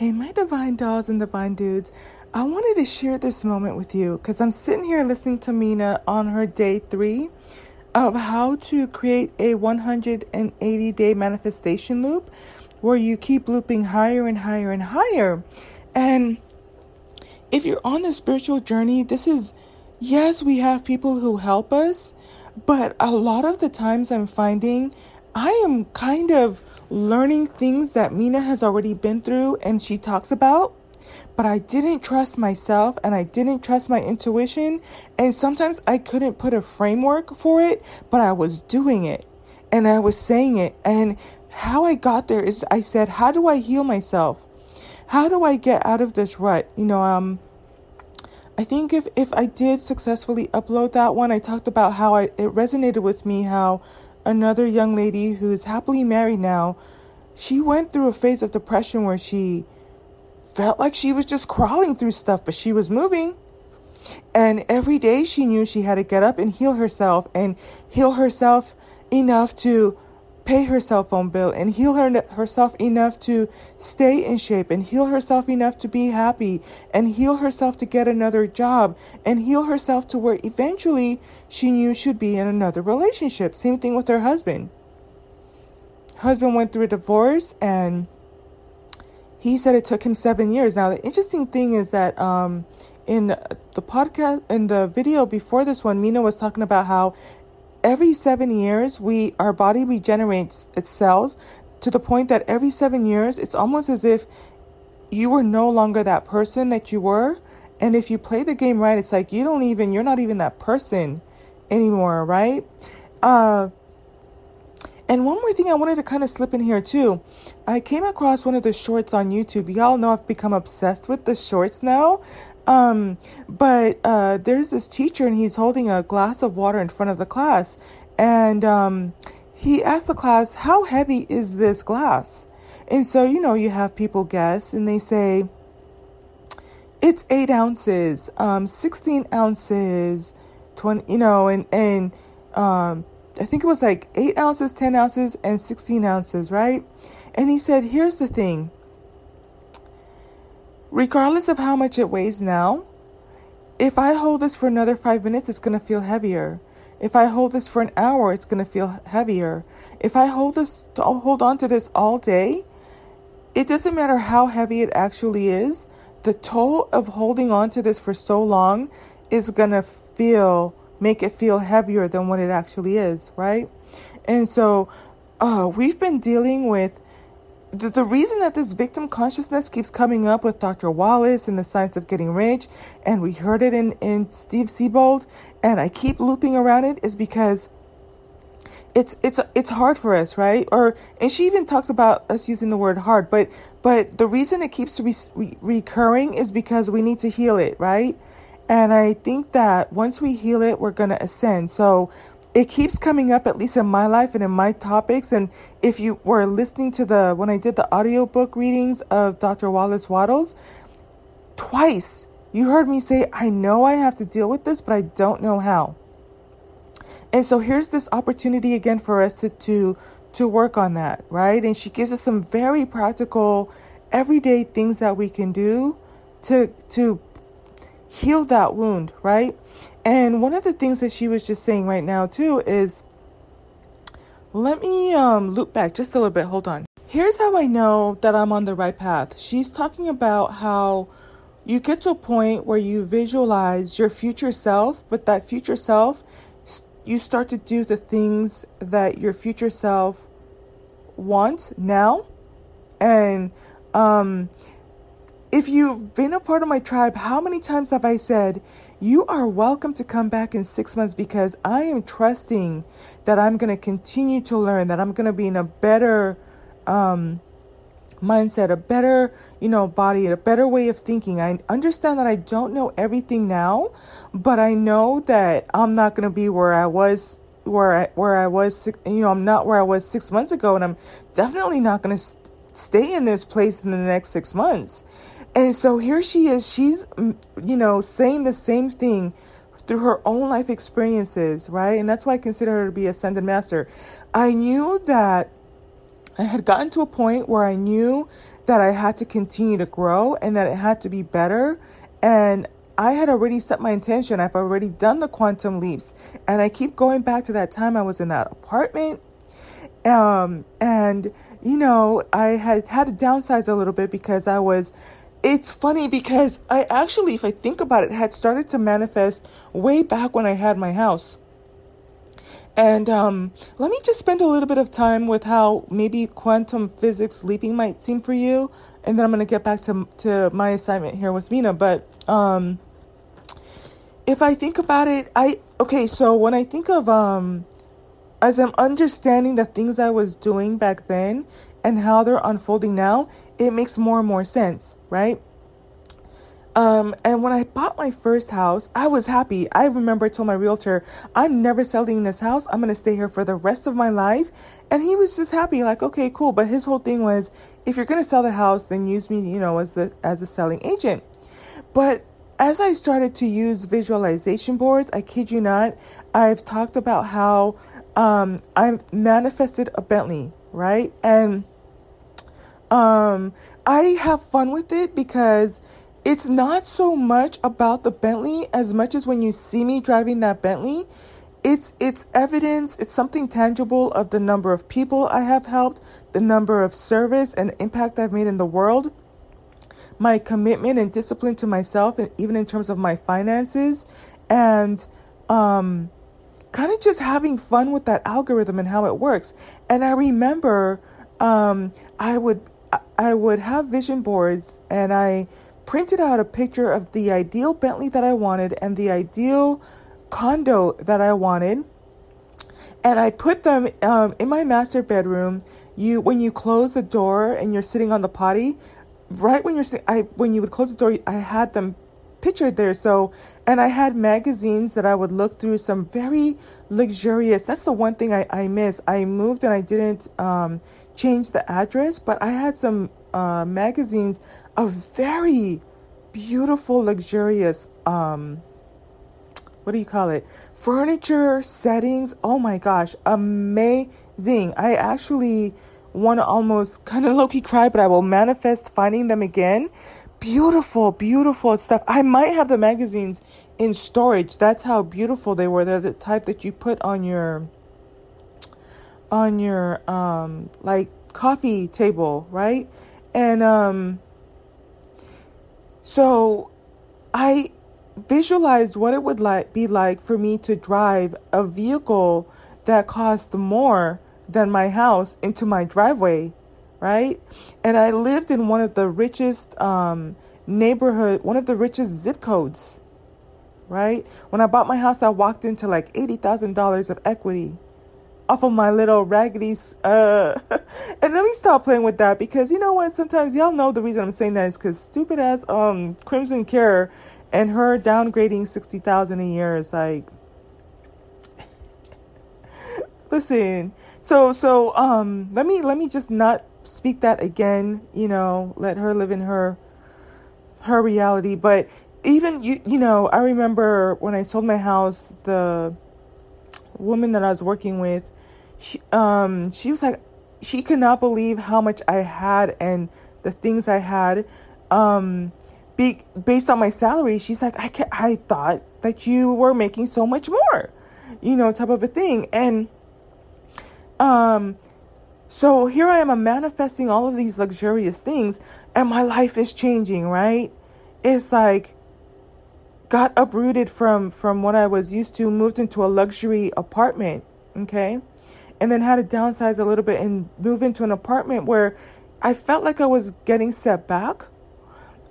Hey, my divine dolls and divine dudes. I wanted to share this moment with you because I'm sitting here listening to Mina on her day three of how to create a 180 day manifestation loop where you keep looping higher and higher and higher. And if you're on the spiritual journey, this is, yes, we have people who help us, but a lot of the times I'm finding I am kind of learning things that Mina has already been through and she talks about. But I didn't trust myself and I didn't trust my intuition. And sometimes I couldn't put a framework for it, but I was doing it and I was saying it. And how I got there is I said, How do I heal myself? How do I get out of this rut? You know, um, I think if, if I did successfully upload that one, I talked about how I, it resonated with me how another young lady who's happily married now, she went through a phase of depression where she felt like she was just crawling through stuff, but she was moving. And every day she knew she had to get up and heal herself and heal herself enough to pay her cell phone bill and heal her, herself enough to stay in shape and heal herself enough to be happy and heal herself to get another job and heal herself to where eventually she knew she'd be in another relationship. Same thing with her husband. husband went through a divorce and he said it took him seven years. Now, the interesting thing is that um, in the podcast, in the video before this one, Mina was talking about how every seven years we our body regenerates its cells to the point that every seven years it's almost as if you were no longer that person that you were and if you play the game right it's like you don't even you're not even that person anymore right uh and one more thing I wanted to kind of slip in here too. I came across one of the shorts on YouTube. Y'all know I've become obsessed with the shorts now. Um, but uh, there's this teacher, and he's holding a glass of water in front of the class, and um, he asked the class, "How heavy is this glass?" And so you know, you have people guess, and they say, "It's eight ounces, um, sixteen ounces, twenty, you know, and and um, I think it was like eight ounces, ten ounces, and sixteen ounces, right?" And he said, "Here's the thing." Regardless of how much it weighs now, if I hold this for another five minutes, it's going to feel heavier. If I hold this for an hour, it's going to feel heavier. If I hold this, hold on to this all day, it doesn't matter how heavy it actually is. The toll of holding on to this for so long is going to feel, make it feel heavier than what it actually is, right? And so, uh, we've been dealing with the, the reason that this victim consciousness keeps coming up with Dr. Wallace and the science of getting rich, and we heard it in, in Steve Siebold, and I keep looping around it is because it's it's it's hard for us, right? Or and she even talks about us using the word hard, but but the reason it keeps re- re- recurring is because we need to heal it, right? And I think that once we heal it, we're going to ascend. So it keeps coming up at least in my life and in my topics. And if you were listening to the when i did the audiobook readings of dr wallace Wattles twice you heard me say i know i have to deal with this but i don't know how. And so here's this opportunity again for us to to to work on that right? And she gives us some very practical everyday things that we can do to to heal that wound right and one of the things that she was just saying right now too is let me um, loop back just a little bit. Hold on. Here's how I know that I'm on the right path. She's talking about how you get to a point where you visualize your future self, but that future self, you start to do the things that your future self wants now. And um, if you've been a part of my tribe, how many times have I said, You are welcome to come back in six months because I am trusting that I'm going to continue to learn, that I'm going to be in a better um, mindset, a better, you know, body, a better way of thinking. I understand that I don't know everything now, but I know that I'm not going to be where I was. Where I, where I was, you know, I'm not where I was six months ago, and I'm definitely not going to st- stay in this place in the next six months. And so here she is. She's, mm, you know, saying the same thing through her own life experiences, right? And that's why I consider her to be ascended master. I knew that I had gotten to a point where I knew that I had to continue to grow and that it had to be better. And I had already set my intention. I've already done the quantum leaps. And I keep going back to that time I was in that apartment. Um, and, you know, I had had to downsize a little bit because I was. It's funny because I actually, if I think about it, had started to manifest way back when I had my house. And um, let me just spend a little bit of time with how maybe quantum physics leaping might seem for you, and then I'm going to get back to to my assignment here with Mina. But um, if I think about it, I okay. So when I think of um, as I'm understanding the things I was doing back then and how they're unfolding now, it makes more and more sense, right? Um, and when I bought my first house, I was happy. I remember I told my realtor, I'm never selling this house. I'm going to stay here for the rest of my life. And he was just happy, like, okay, cool. But his whole thing was, if you're going to sell the house, then use me, you know, as the, as a selling agent. But as I started to use visualization boards, I kid you not, I've talked about how um, I manifested a Bentley, right? And um, I have fun with it because it's not so much about the Bentley as much as when you see me driving that Bentley, it's it's evidence, it's something tangible of the number of people I have helped, the number of service and impact I've made in the world. My commitment and discipline to myself, and even in terms of my finances, and um, kind of just having fun with that algorithm and how it works. And I remember um, I would I would have vision boards, and I printed out a picture of the ideal Bentley that I wanted and the ideal condo that I wanted. And I put them um, in my master bedroom. You, when you close the door and you're sitting on the potty, right when you're sitting, I when you would close the door, I had them pictured there. So, and I had magazines that I would look through. Some very luxurious. That's the one thing I I miss. I moved and I didn't um, change the address, but I had some uh, magazines of very beautiful, luxurious. Um, what do you call it? Furniture settings. Oh my gosh, amazing! I actually want to almost kind of low key cry, but I will manifest finding them again. Beautiful, beautiful stuff. I might have the magazines in storage. That's how beautiful they were. They're the type that you put on your on your um like coffee table, right? And um so I visualized what it would like be like for me to drive a vehicle that cost more than my house into my driveway, right? And I lived in one of the richest um, neighborhood, one of the richest zip codes, right? When I bought my house, I walked into like eighty thousand dollars of equity off of my little raggedy. Uh, and let me stop playing with that because you know what? Sometimes y'all know the reason I'm saying that is because stupid ass um Crimson Care and her downgrading sixty thousand a year is like listen so so um let me let me just not speak that again you know let her live in her her reality but even you you know i remember when i sold my house the woman that i was working with she um she was like she could not believe how much i had and the things i had um be, based on my salary she's like i can, i thought that you were making so much more you know type of a thing and um, so here I am, I'm manifesting all of these luxurious things, and my life is changing, right? It's like got uprooted from from what I was used to, moved into a luxury apartment, okay? And then had to downsize a little bit and move into an apartment where I felt like I was getting set back.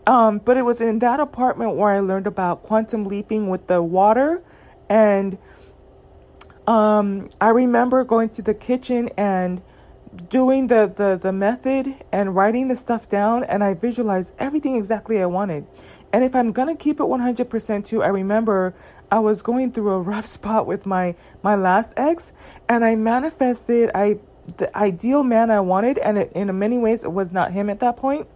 Um, but it was in that apartment where I learned about quantum leaping with the water and um, I remember going to the kitchen and doing the, the, the method and writing the stuff down, and I visualized everything exactly I wanted. And if I'm gonna keep it 100% too, I remember I was going through a rough spot with my my last ex, and I manifested I the ideal man I wanted, and it, in many ways it was not him at that point.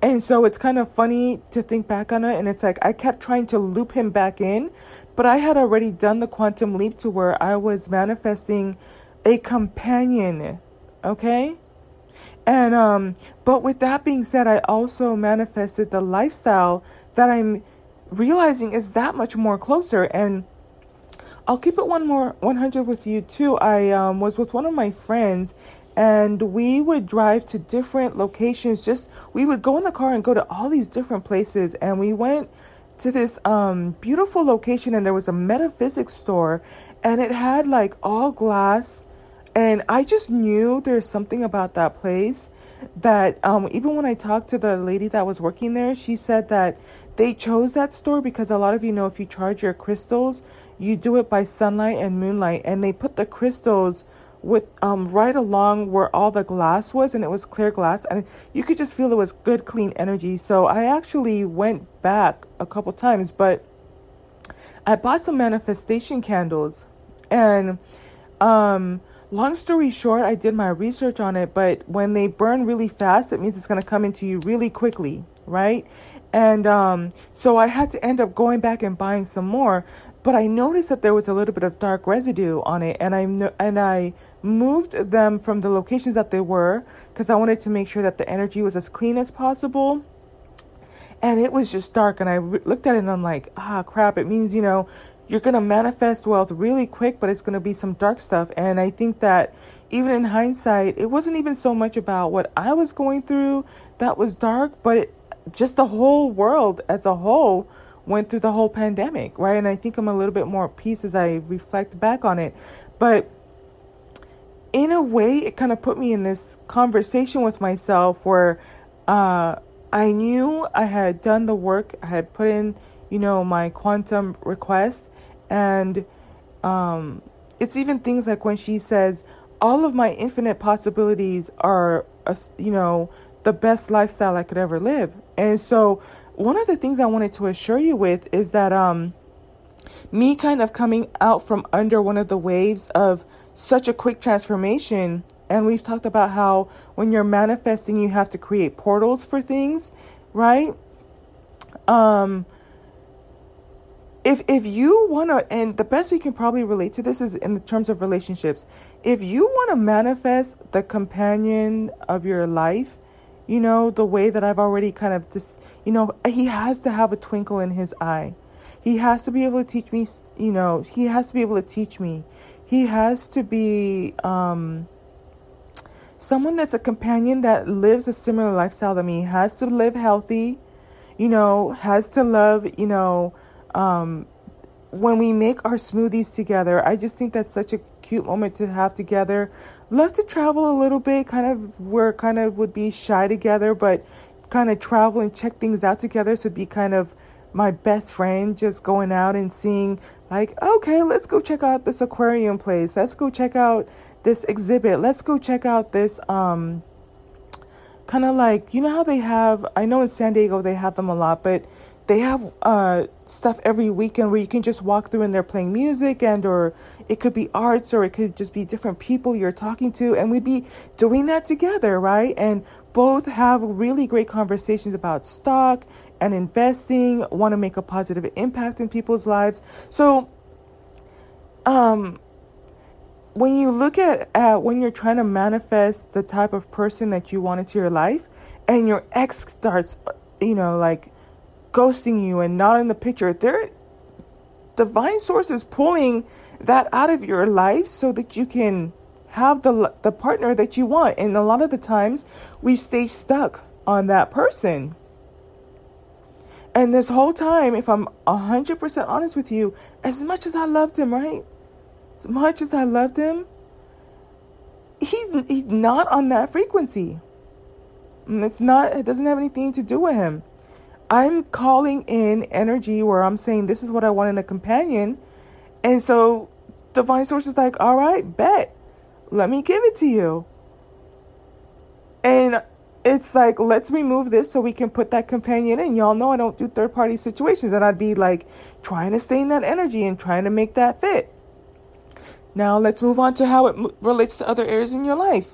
And so it's kind of funny to think back on it, and it's like I kept trying to loop him back in, but I had already done the quantum leap to where I was manifesting a companion Okay? And um but with that being said, I also manifested the lifestyle that I'm realizing is that much more closer and I'll keep it one more 100 with you too. I um, was with one of my friends and we would drive to different locations just we would go in the car and go to all these different places and we went to this um, beautiful location and there was a metaphysics store and it had like all glass and i just knew there's something about that place that um, even when i talked to the lady that was working there she said that they chose that store because a lot of you know if you charge your crystals you do it by sunlight and moonlight. And they put the crystals with um, right along where all the glass was and it was clear glass and you could just feel it was good clean energy. So i actually went back a couple times but i bought some manifestation candles. And um, long story short i did my research on it but when they burn really fast it means it's going to come into you really quickly right and um, so i had to end up going back and buying some more but I noticed that there was a little bit of dark residue on it, and I and I moved them from the locations that they were because I wanted to make sure that the energy was as clean as possible. And it was just dark, and I re- looked at it and I'm like, ah, crap! It means you know you're gonna manifest wealth really quick, but it's gonna be some dark stuff. And I think that even in hindsight, it wasn't even so much about what I was going through that was dark, but it, just the whole world as a whole went through the whole pandemic, right? And I think I'm a little bit more at peace as I reflect back on it. But in a way, it kind of put me in this conversation with myself where uh, I knew I had done the work, I had put in, you know, my quantum request. And um, it's even things like when she says, all of my infinite possibilities are, uh, you know, the best lifestyle I could ever live. And so one of the things I wanted to assure you with is that um me kind of coming out from under one of the waves of such a quick transformation and we've talked about how when you're manifesting you have to create portals for things, right? Um if if you want to and the best we can probably relate to this is in the terms of relationships if you want to manifest the companion of your life you know, the way that I've already kind of this, you know, he has to have a twinkle in his eye. He has to be able to teach me, you know, he has to be able to teach me. He has to be um, someone that's a companion that lives a similar lifestyle to me. Has to live healthy, you know, has to love, you know, um, when we make our smoothies together, I just think that's such a cute moment to have together. Love to travel a little bit, kind of where kind of would be shy together, but kind of travel and check things out together. So be kind of my best friend just going out and seeing like, okay, let's go check out this aquarium place. Let's go check out this exhibit. Let's go check out this um kind of like you know how they have I know in San Diego they have them a lot, but they have uh, stuff every weekend where you can just walk through and they're playing music and or it could be arts or it could just be different people you're talking to and we'd be doing that together right? And both have really great conversations about stock and investing want to make a positive impact in people's lives. So um when you look at, at when you're trying to manifest the type of person that you want into your life and your ex starts you know like ghosting you and not in the picture. There, divine source is pulling that out of your life so that you can have the the partner that you want. And a lot of the times we stay stuck on that person. And this whole time, if I'm 100% honest with you, as much as I loved him, right? As much as I loved him, he's, he's not on that frequency. And it's not, it doesn't have anything to do with him. I'm calling in energy where I'm saying this is what I want in a companion. And so divine source is like, all right, bet. Let me give it to you. And it's like, let's remove this so we can put that companion in. Y'all know I don't do third party situations. And I'd be like trying to stay in that energy and trying to make that fit. Now let's move on to how it relates to other areas in your life.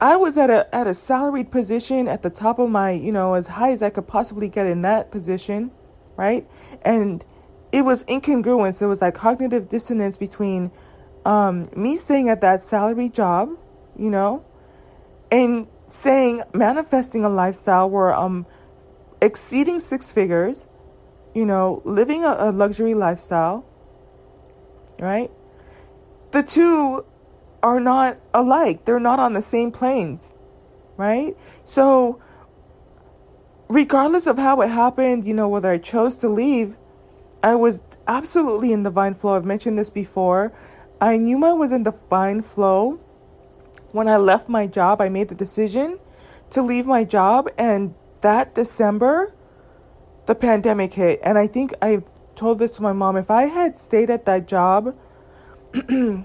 I was at a at a salaried position at the top of my, you know, as high as I could possibly get in that position, right? And it was incongruence. It was like cognitive dissonance between um, me staying at that salary job, you know, and saying, manifesting a lifestyle where I'm exceeding six figures, you know, living a, a luxury lifestyle, right? The two are not alike. They're not on the same planes, right? So, regardless of how it happened, you know, whether I chose to leave, I was absolutely in divine flow. I've mentioned this before. I knew I was in divine flow when I left my job. I made the decision to leave my job, and that December, the pandemic hit. And I think I've told this to my mom if I had stayed at that job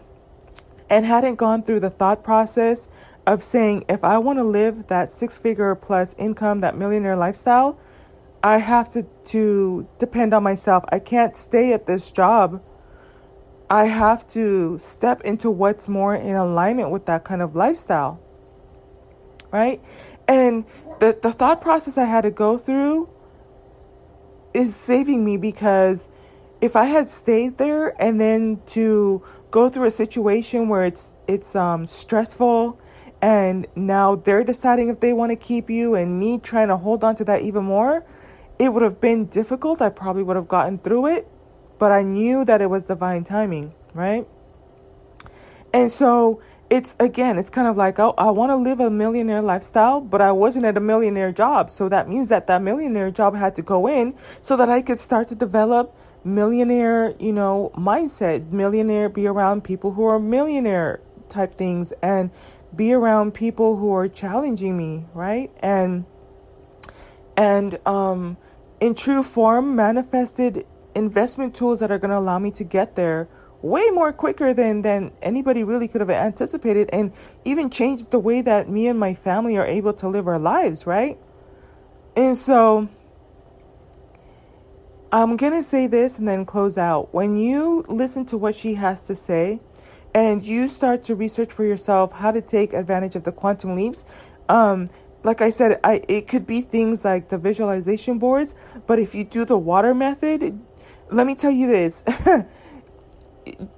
and hadn't gone through the thought process of saying, if I want to live that six figure plus income, that millionaire lifestyle, I have to, to depend on myself. I can't stay at this job. I have to step into what's more in alignment with that kind of lifestyle. Right? And the, the thought process I had to go through is saving me because if I had stayed there and then to go through a situation where it's it's um, stressful and now they're deciding if they want to keep you and me trying to hold on to that even more it would have been difficult. I probably would have gotten through it, but I knew that it was divine timing, right? And so it's again, it's kind of like, oh, I want to live a millionaire lifestyle, but I wasn't at a millionaire job. So that means that that millionaire job had to go in so that I could start to develop millionaire, you know, mindset, millionaire, be around people who are millionaire type things and be around people who are challenging me, right? And and um, in true form manifested investment tools that are going to allow me to get there way more quicker than than anybody really could have anticipated and even changed the way that me and my family are able to live our lives right and so i'm going to say this and then close out when you listen to what she has to say and you start to research for yourself how to take advantage of the quantum leaps um, like I said, I it could be things like the visualization boards, but if you do the water method, let me tell you this.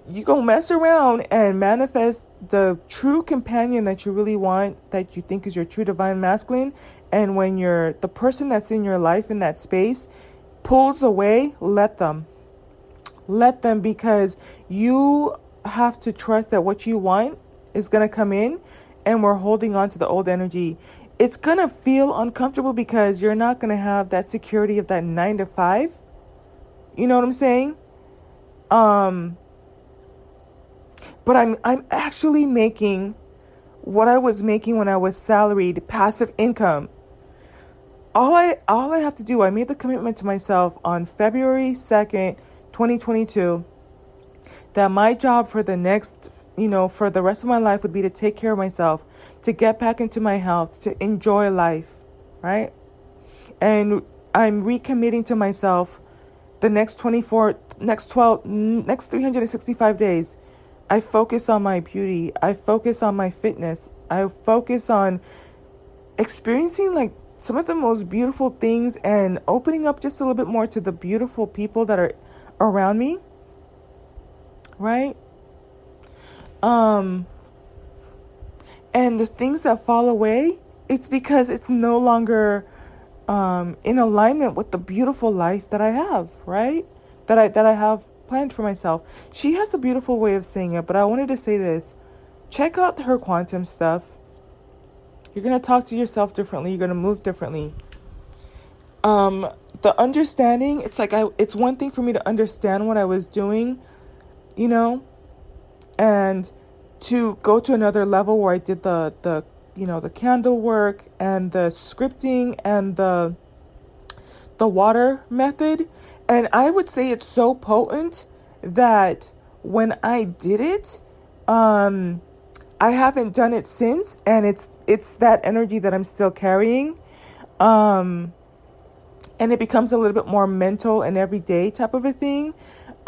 you go mess around and manifest the true companion that you really want, that you think is your true divine masculine, and when you're the person that's in your life in that space pulls away, let them. Let them because you have to trust that what you want is going to come in and we're holding on to the old energy. It's going to feel uncomfortable because you're not going to have that security of that 9 to 5 you know what i'm saying? Um but i'm i'm actually making what i was making when i was salaried passive income all i all i have to do i made the commitment to myself on february 2nd 2022 that my job for the next you know, for the rest of my life would be to take care of myself, to get back into my health, to enjoy life, right? And I'm recommitting to myself the next 24, next 12, next 365 days. I focus on my beauty. I focus on my fitness. I focus on experiencing like some of the most beautiful things and opening up just a little bit more to the beautiful people that are around me. Right? Um, and the things that fall away, it's because it's no longer um, in alignment with the beautiful life that I have, right? That I that I have planned for myself. She has a beautiful way of saying it, but I wanted to say this. Check out her quantum stuff. You're gonna talk to yourself differently. You're gonna move differently. Um, the understanding. It's like I. It's one thing for me to understand what I was doing, you know, and to go to another level where I did the the you know the candle work and the scripting and the the water method and I would say it's so potent that when I did it um I haven't done it since and it's it's that energy that I'm still carrying um and it becomes a little bit more mental and everyday type of a thing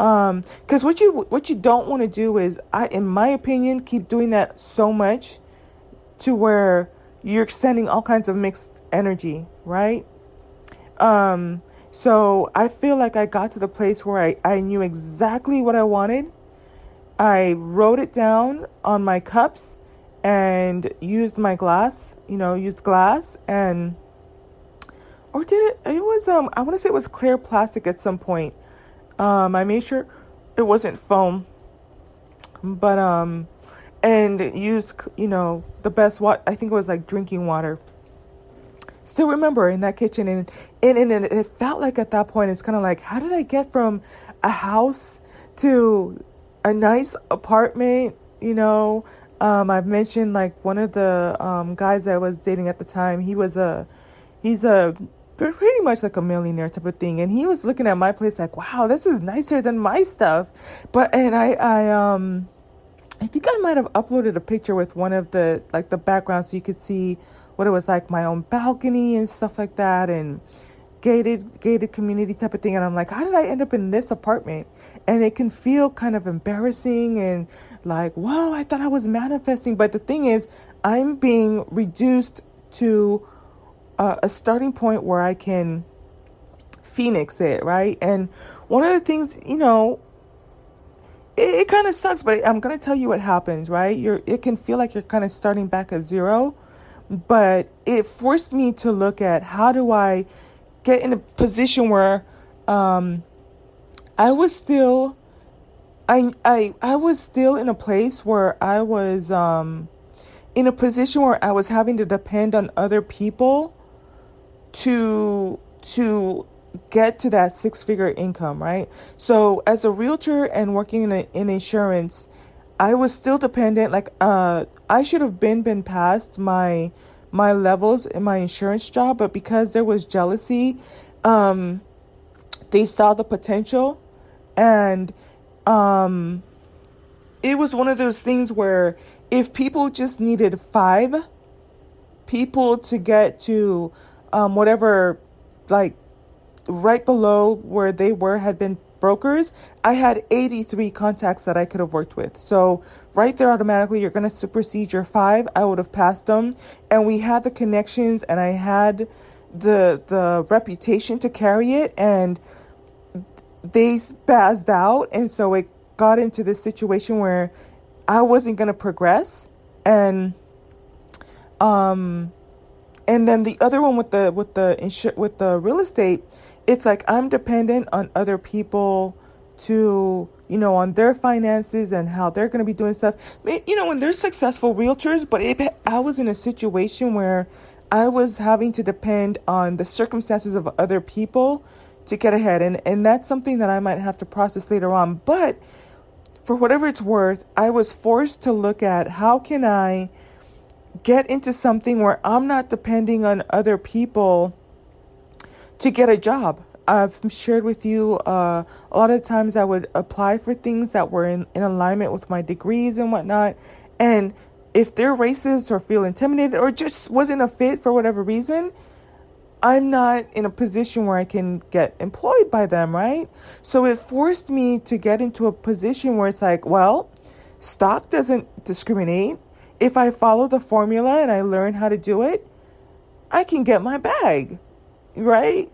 um, because what you what you don't want to do is, I, in my opinion, keep doing that so much to where you're sending all kinds of mixed energy, right? Um, so I feel like I got to the place where I, I knew exactly what I wanted. I wrote it down on my cups and used my glass, you know, used glass and or did it it was um I want to say it was clear plastic at some point. Um I made sure it wasn't foam. But um and used you know the best what I think it was like drinking water. Still remember in that kitchen and and, and, and it felt like at that point it's kind of like how did I get from a house to a nice apartment, you know, um, I've mentioned like one of the um, guys I was dating at the time. He was a, he's a pretty much like a millionaire type of thing, and he was looking at my place like, wow, this is nicer than my stuff. But and I I um, I think I might have uploaded a picture with one of the like the background so you could see what it was like my own balcony and stuff like that and gated gated community type of thing and I'm like how did I end up in this apartment? And it can feel kind of embarrassing and like whoa I thought I was manifesting. But the thing is I'm being reduced to uh, a starting point where I can phoenix it right? And one of the things you know it, it kind of sucks but I'm gonna tell you what happens right? You're it can feel like you're kind of starting back at zero but it forced me to look at how do I get in a position where um, I was still I I I was still in a place where I was um, in a position where I was having to depend on other people to to get to that six figure income, right? So as a realtor and working in, a, in insurance, I was still dependent. Like uh, I should have been been past my my levels in my insurance job, but because there was jealousy, um, they saw the potential, and um, it was one of those things where if people just needed five people to get to um, whatever, like right below where they were had been brokers, I had 83 contacts that I could have worked with. So, right there, automatically, you're going to supersede your five. I would have passed them. And we had the connections, and I had the the reputation to carry it and they spazzed out and so it got into this situation where I wasn't going to progress and um and then the other one with the with the with the real estate it's like I'm dependent on other people to, you know, on their finances and how they're going to be doing stuff. You know, when they're successful realtors, but it, I was in a situation where I was having to depend on the circumstances of other people to get ahead. And, and that's something that I might have to process later on. But for whatever it's worth, I was forced to look at how can I get into something where I'm not depending on other people to get a job. I've shared with you uh, a lot of times I would apply for things that were in, in alignment with my degrees and whatnot. And if they're racist or feel intimidated or just wasn't a fit for whatever reason, I'm not in a position where I can get employed by them, right? So it forced me to get into a position where it's like, well, stock doesn't discriminate. If I follow the formula and I learn how to do it, I can get my bag right?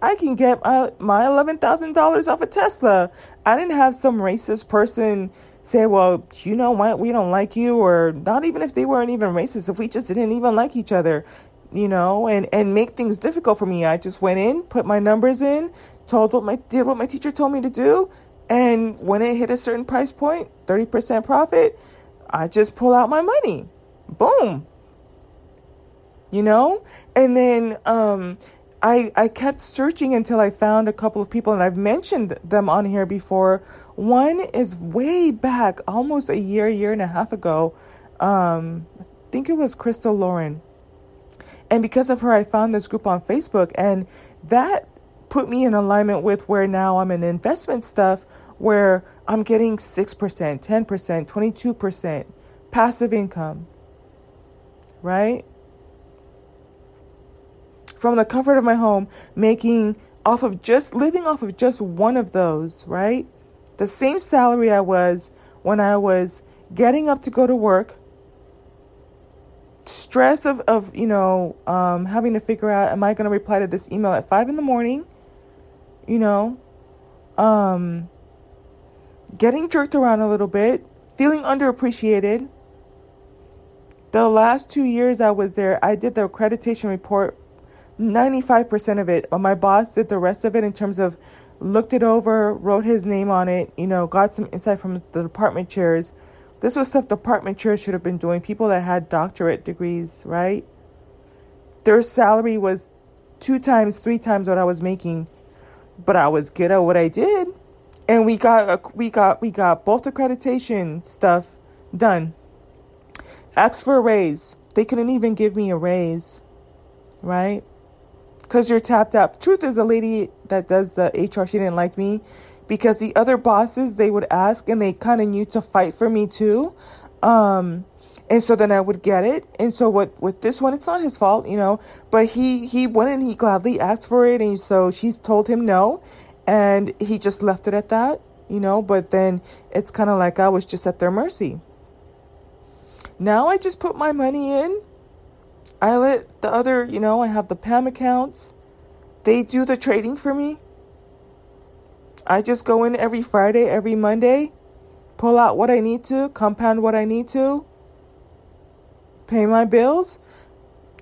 I can get my, my $11,000 off a Tesla. I didn't have some racist person say, well, you know what, we don't like you, or not even if they weren't even racist, if we just didn't even like each other, you know, and, and make things difficult for me. I just went in, put my numbers in, told what my, did what my teacher told me to do. And when it hit a certain price point, 30% profit, I just pull out my money. Boom. You know? And then, um, I, I kept searching until I found a couple of people, and I've mentioned them on here before. One is way back, almost a year, year and a half ago. Um, I think it was Crystal Lauren. And because of her, I found this group on Facebook, and that put me in alignment with where now I'm in investment stuff where I'm getting 6%, 10%, 22% passive income, right? From the comfort of my home, making off of just living off of just one of those, right? The same salary I was when I was getting up to go to work, stress of, of you know, um, having to figure out, am I going to reply to this email at five in the morning? You know, um, getting jerked around a little bit, feeling underappreciated, The last two years I was there, I did the accreditation report, 95% of it. But my boss did the rest of it in terms of looked it over, wrote his name on it, you know, got some insight from the department chairs. This was stuff department chairs should have been doing. People that had doctorate degrees, right? Their salary was two times, three times what I was making, but I was good at what I did, and we got we got we got both accreditation stuff done. Asked for a raise. They couldn't even give me a raise, right? Because you're tapped out. Truth is, a lady that does the HR, she didn't like me because the other bosses they would ask and they kind of knew to fight for me too. Um, and so then I would get it. And so what with this one, it's not his fault, you know. But he he went and he gladly asked for it, and so she's told him no, and he just left it at that, you know. But then it's kind of like I was just at their mercy. Now I just put my money in. I let the other, you know, I have the PAM accounts. They do the trading for me. I just go in every Friday, every Monday, pull out what I need to, compound what I need to, pay my bills,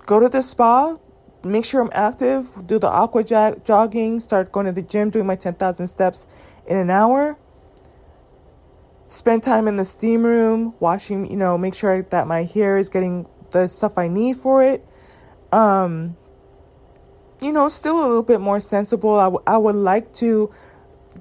go to the spa, make sure I'm active, do the aqua jog- jogging, start going to the gym, doing my 10,000 steps in an hour, spend time in the steam room, washing, you know, make sure that my hair is getting the stuff I need for it. Um, you know, still a little bit more sensible. I, w- I would like to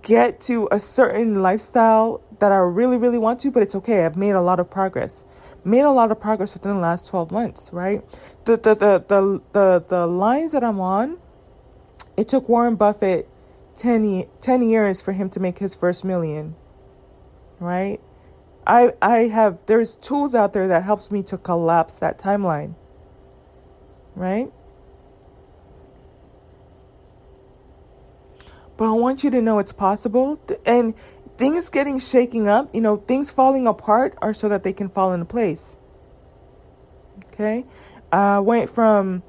get to a certain lifestyle that I really, really want to, but it's okay. I've made a lot of progress. Made a lot of progress within the last 12 months, right? The the the the the, the lines that I'm on, it took Warren Buffett 10, 10 years for him to make his first million. Right? I I have there's tools out there that helps me to collapse that timeline. Right? But I want you to know it's possible. And things getting shaking up, you know, things falling apart are so that they can fall into place. Okay? I went from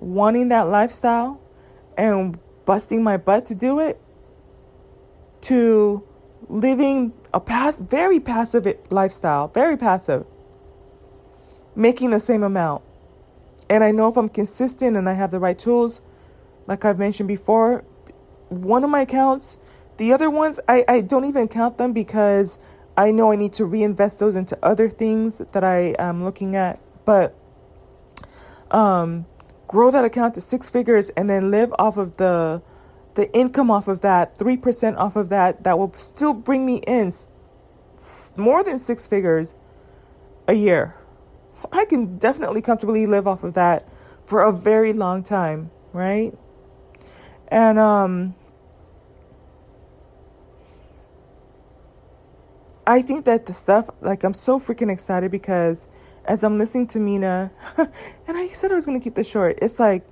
wanting that lifestyle and busting my butt to do it to living a past very passive lifestyle, very passive. Making the same amount. And I know if I'm consistent and I have the right tools, like I've mentioned before, one of my accounts. The other ones, I, I don't even count them because I know I need to reinvest those into other things that I am looking at. But um, grow that account to six figures and then live off of the the income off of that, 3% off of that, that will still bring me in more than six figures a year. I can definitely comfortably live off of that for a very long time, right? And um I think that the stuff like I'm so freaking excited because as I'm listening to Mina and I said I was going to keep this short. It's like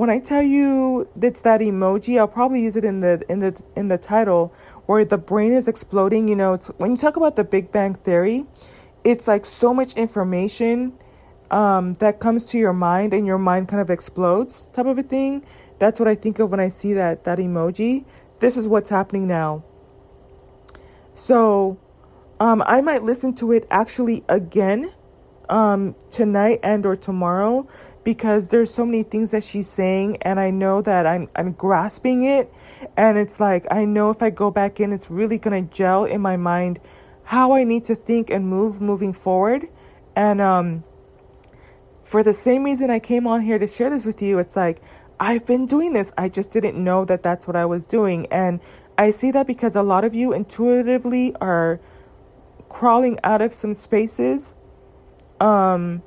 when I tell you it's that emoji, I'll probably use it in the in the in the title where the brain is exploding, you know, when you talk about the Big Bang theory, it's like so much information um, that comes to your mind and your mind kind of explodes type of a thing. That's what I think of when I see that that emoji. This is what's happening now. So, um, I might listen to it actually again um, tonight and or tomorrow because there's so many things that she's saying and I know that I'm I'm grasping it and it's like I know if I go back in it's really going to gel in my mind how I need to think and move moving forward and um for the same reason I came on here to share this with you it's like I've been doing this. I just didn't know that that's what I was doing. And I see that because a lot of you intuitively are crawling out of some spaces um,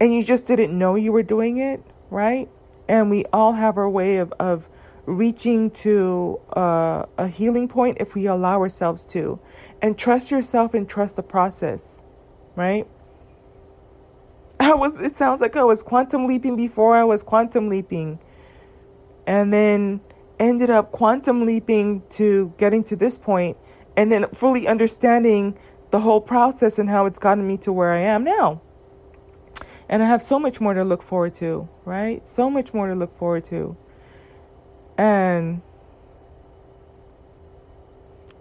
and you just didn't know you were doing it, right? And we all have our way of, of reaching to uh, a healing point if we allow ourselves to. And trust yourself and trust the process, right? I was it sounds like I was quantum leaping before I was quantum leaping and then ended up quantum leaping to getting to this point and then fully understanding the whole process and how it's gotten me to where I am now. And I have so much more to look forward to, right? So much more to look forward to. And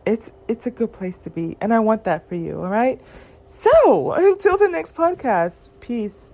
it's it's a good place to be and I want that for you, all right? So, until the next podcast, peace.